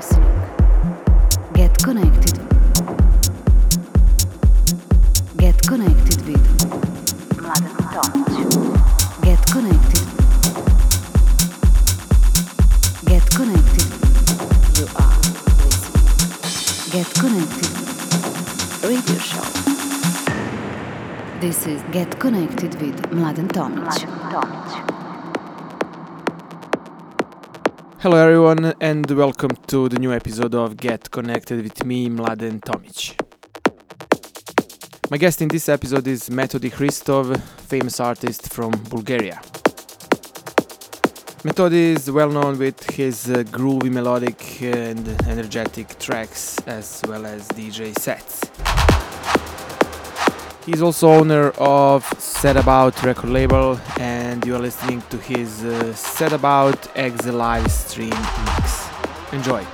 listening. Get connected. Get connected with Mladen Tomic. Get connected. Get connected. You are listening. Get connected. Radio show. This is Get Connected with Mladen Tomic. Hello, everyone, and welcome to the new episode of Get Connected with me, Mladen Tomic. My guest in this episode is Metodi Hristov, famous artist from Bulgaria. Metodi is well known with his uh, groovy, melodic, and energetic tracks as well as DJ sets. He's also owner of Set About record label, and you are listening to his uh, Set About X live stream mix. Enjoy.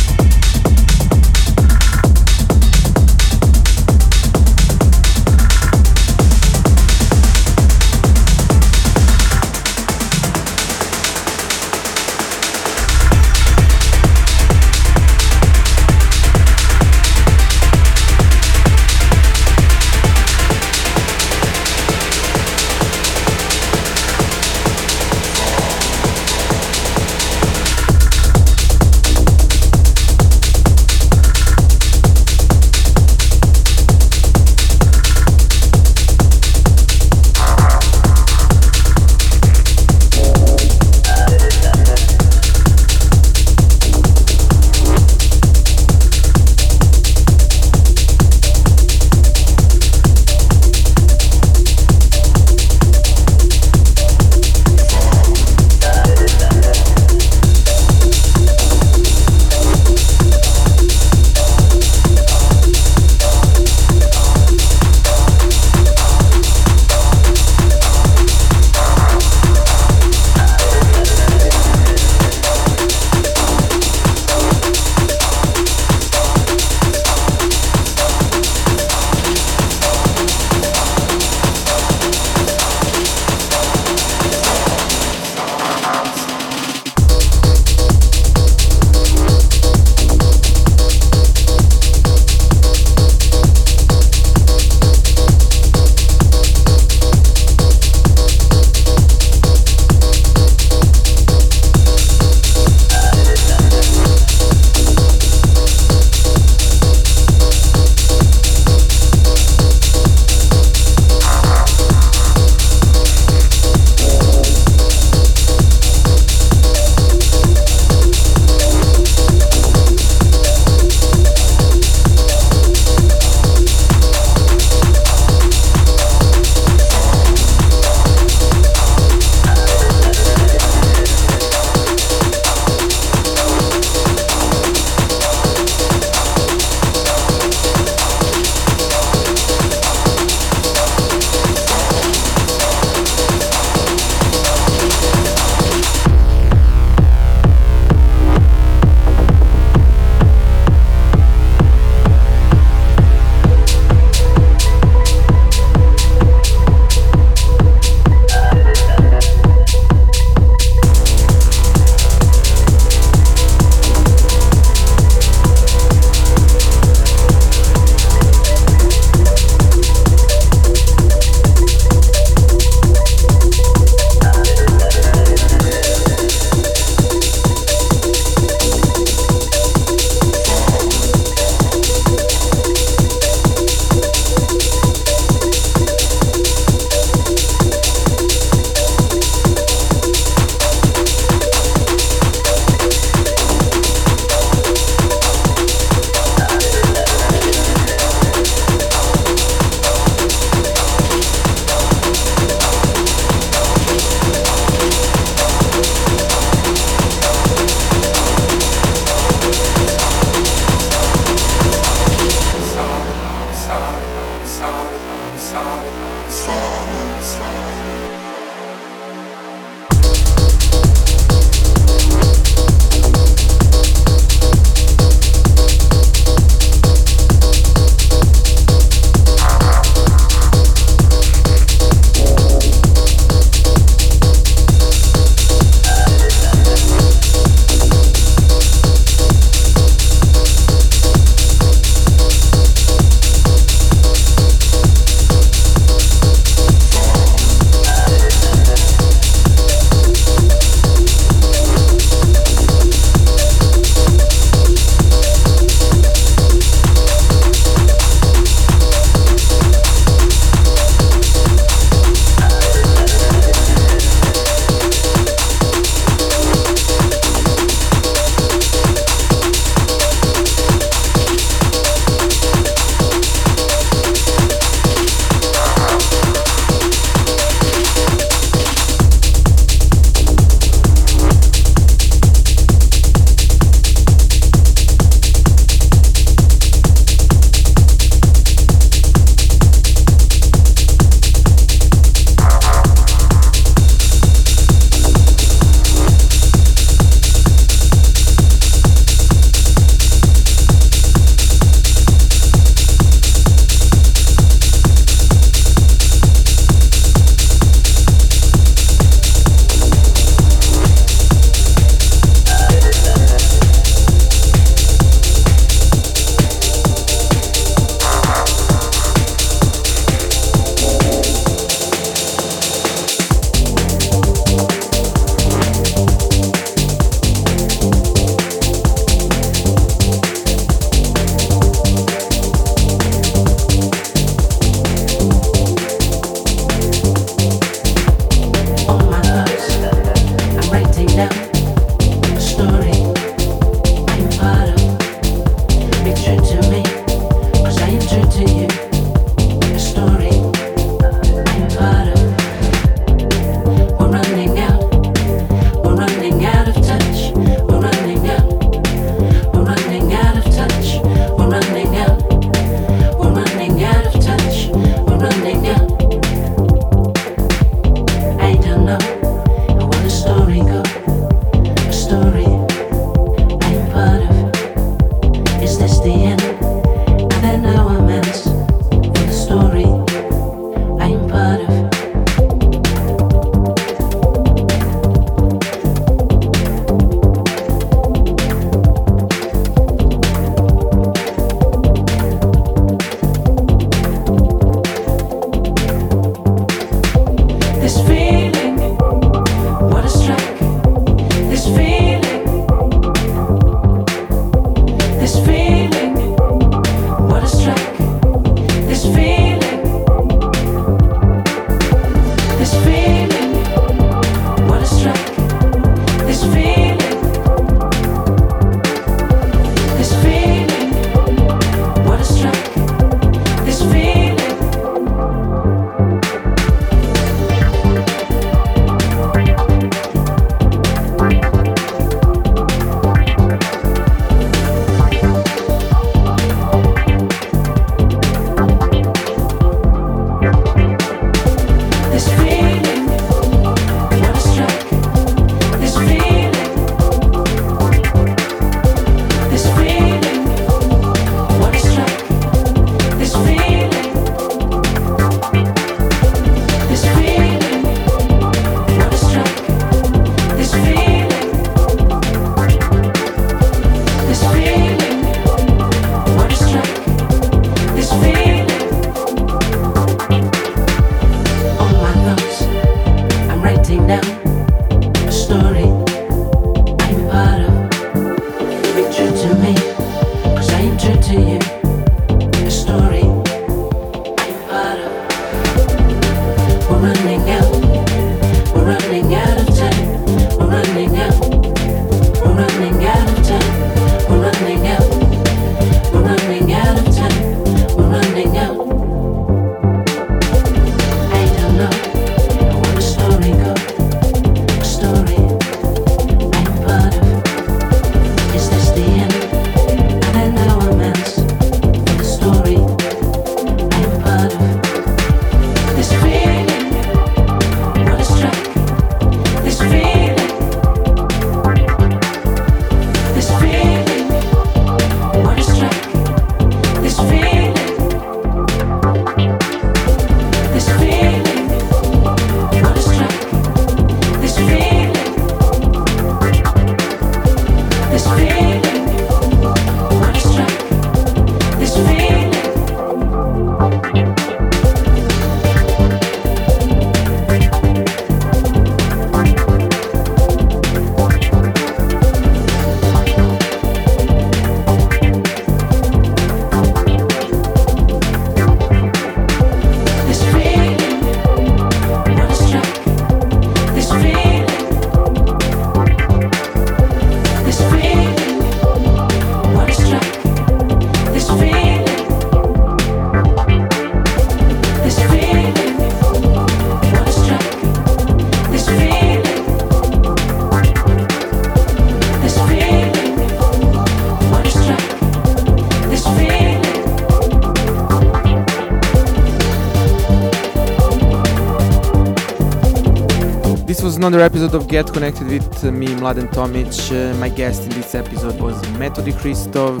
Another episode of Get Connected with me, Mladen Tomic. Uh, my guest in this episode was Metodi Hristov.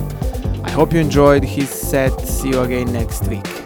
I hope you enjoyed his set. See you again next week.